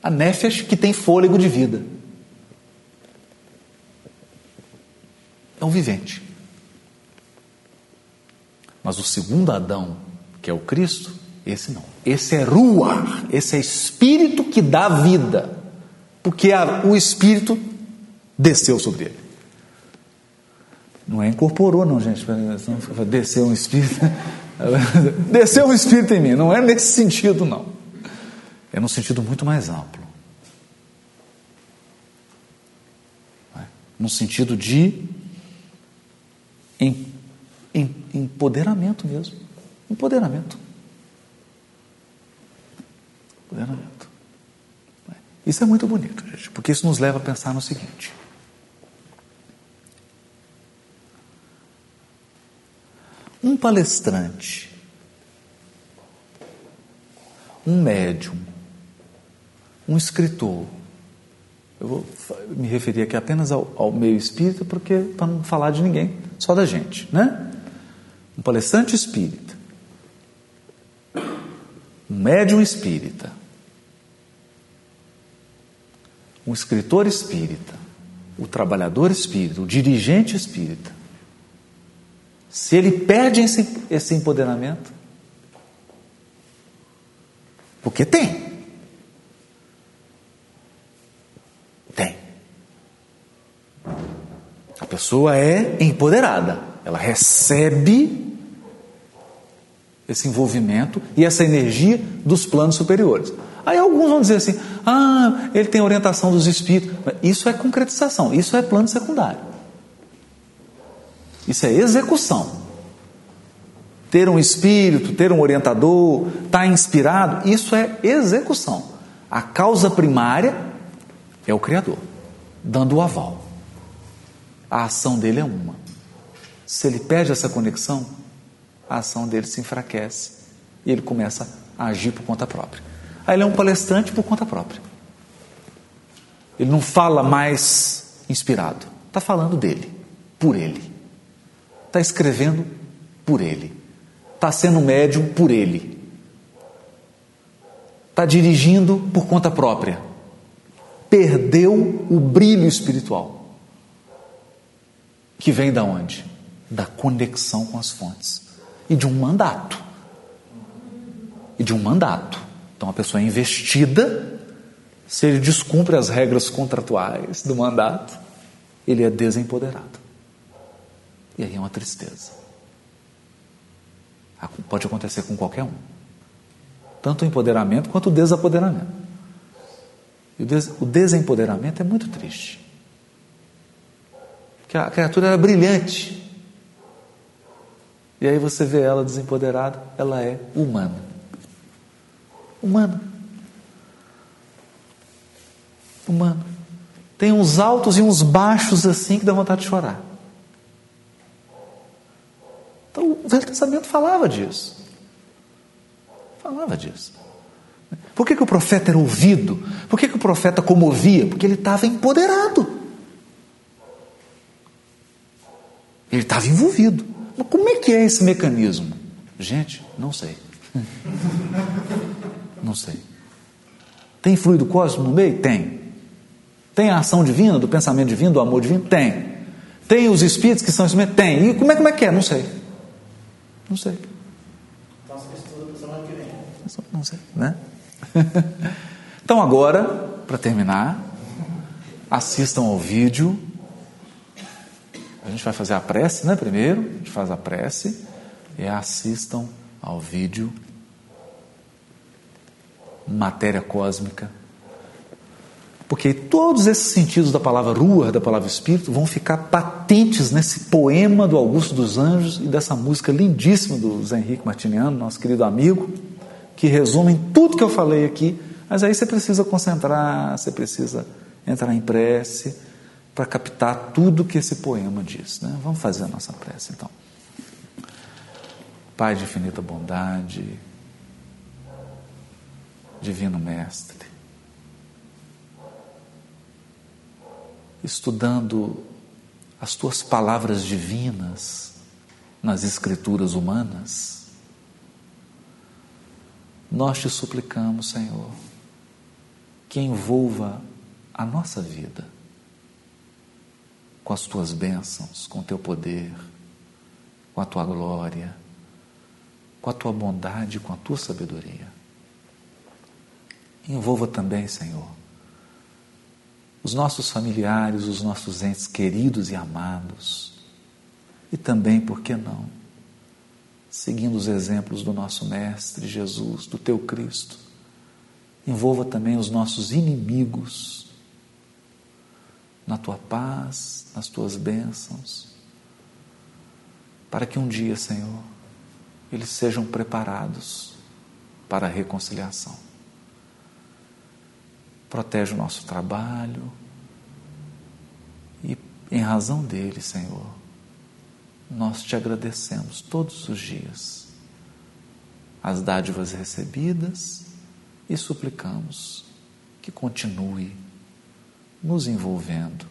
A nefesh que tem fôlego de vida. É um vivente. Mas o segundo Adão, que é o Cristo, esse não. Esse é Ruar, esse é Espírito que dá vida, porque a, o Espírito desceu sobre ele. Não é incorporou, não, gente. Desceu um Espírito. desceu um Espírito em mim. Não é nesse sentido, não. É no sentido muito mais amplo. É? No sentido de empoderamento mesmo. Empoderamento. Empoderamento. Isso é muito bonito, gente, porque isso nos leva a pensar no seguinte. Um palestrante, um médium, um escritor, eu vou me referir aqui apenas ao, ao meio espírita, porque para não falar de ninguém, só da gente, né? Um palestrante espírita, um médium espírita, um escritor espírita, o trabalhador espírita, o dirigente espírita, se ele perde esse, esse empoderamento, porque tem. Tem. A pessoa é empoderada, ela recebe esse envolvimento e essa energia dos planos superiores. Aí alguns vão dizer assim: ah, ele tem orientação dos espíritos. Isso é concretização, isso é plano secundário. Isso é execução. Ter um espírito, ter um orientador, estar tá inspirado, isso é execução. A causa primária é o Criador, dando o aval. A ação dele é uma. Se ele perde essa conexão, a ação dele se enfraquece e ele começa a agir por conta própria. Aí ele é um palestrante por conta própria. Ele não fala mais inspirado, está falando dele, por ele. Está escrevendo por ele. Está sendo médium por ele. Está dirigindo por conta própria. Perdeu o brilho espiritual. Que vem da onde? Da conexão com as fontes. E de um mandato. E de um mandato. Então a pessoa é investida, se ele descumpre as regras contratuais do mandato, ele é desempoderado. E aí é uma tristeza. Pode acontecer com qualquer um. Tanto o empoderamento quanto o desapoderamento. E o desempoderamento é muito triste. Porque a criatura era brilhante. E aí você vê ela desempoderada, ela é humana humana. Humana. Tem uns altos e uns baixos assim que dá vontade de chorar. Então o Velho Testamento falava disso. Falava disso. Por que, que o profeta era ouvido? Por que, que o profeta comovia? Porque ele estava empoderado. Ele estava envolvido. Mas como é que é esse mecanismo? Gente, não sei. Não sei. Tem fluido cósmico no meio? Tem. Tem a ação divina, do pensamento divino, do amor divino? Tem. Tem os espíritos que são instrumentos? Tem. E como é, como é que é? Não sei. Não sei. Então, não sei, né? então, agora, para terminar, assistam ao vídeo. A gente vai fazer a prece, né? Primeiro, a gente faz a prece e assistam ao vídeo matéria cósmica. Porque todos esses sentidos da palavra rua, da palavra espírito, vão ficar patentes nesse poema do Augusto dos Anjos e dessa música lindíssima do Zé Henrique Martiniano, nosso querido amigo, que resumem tudo que eu falei aqui. Mas aí você precisa concentrar, você precisa entrar em prece para captar tudo que esse poema diz. Né? Vamos fazer a nossa prece então. Pai de infinita bondade, Divino Mestre, estudando as tuas palavras divinas nas escrituras humanas, nós te suplicamos, Senhor, que envolva a nossa vida com as tuas bênçãos, com o teu poder, com a tua glória, com a tua bondade, com a tua sabedoria. Envolva também, Senhor, os nossos familiares, os nossos entes queridos e amados. E também, por que não, seguindo os exemplos do nosso Mestre Jesus, do Teu Cristo, envolva também os nossos inimigos na Tua paz, nas Tuas bênçãos, para que um dia, Senhor, eles sejam preparados para a reconciliação protege o nosso trabalho. E em razão dele, Senhor, nós te agradecemos todos os dias as dádivas recebidas e suplicamos que continue nos envolvendo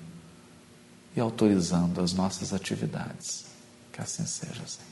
e autorizando as nossas atividades. Que assim seja, Senhor.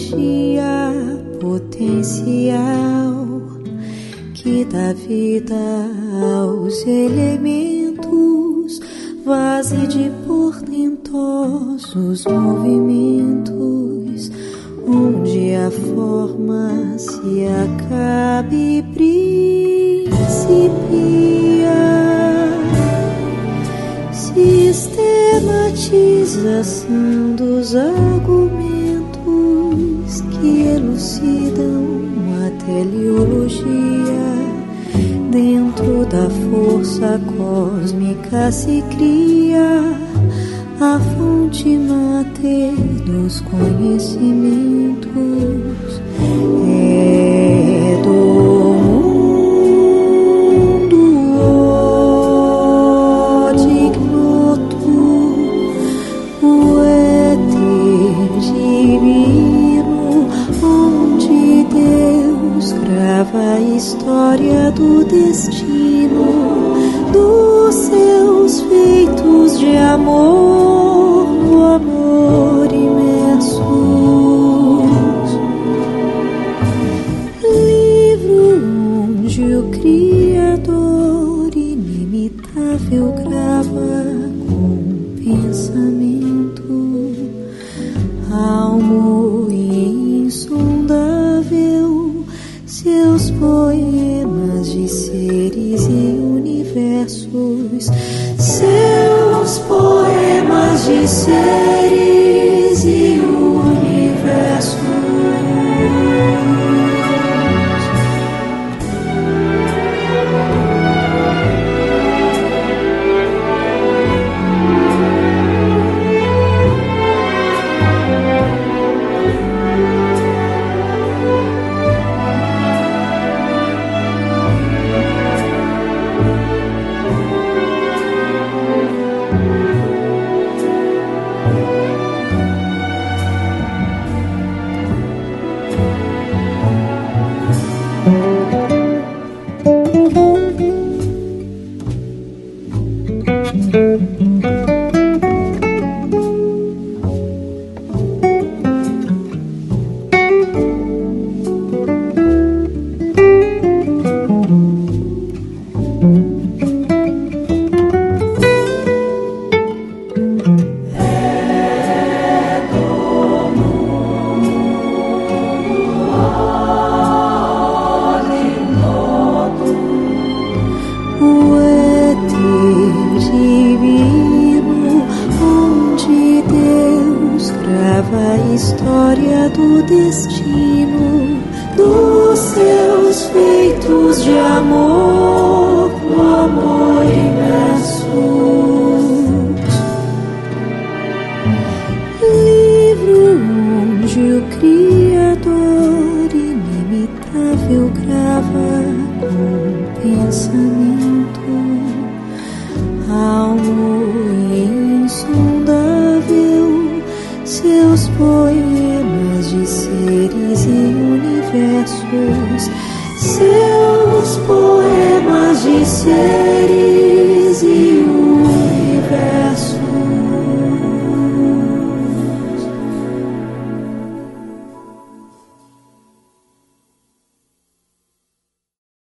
energia potencial que dá vida aos elementos, vaze de portentosos movimentos, onde a forma se acabe, e principia. Sistematização dos águas teleologia. Dentro da força cósmica se cria a fonte mater dos conhecimentos a história do destino dos seus feitos de amor.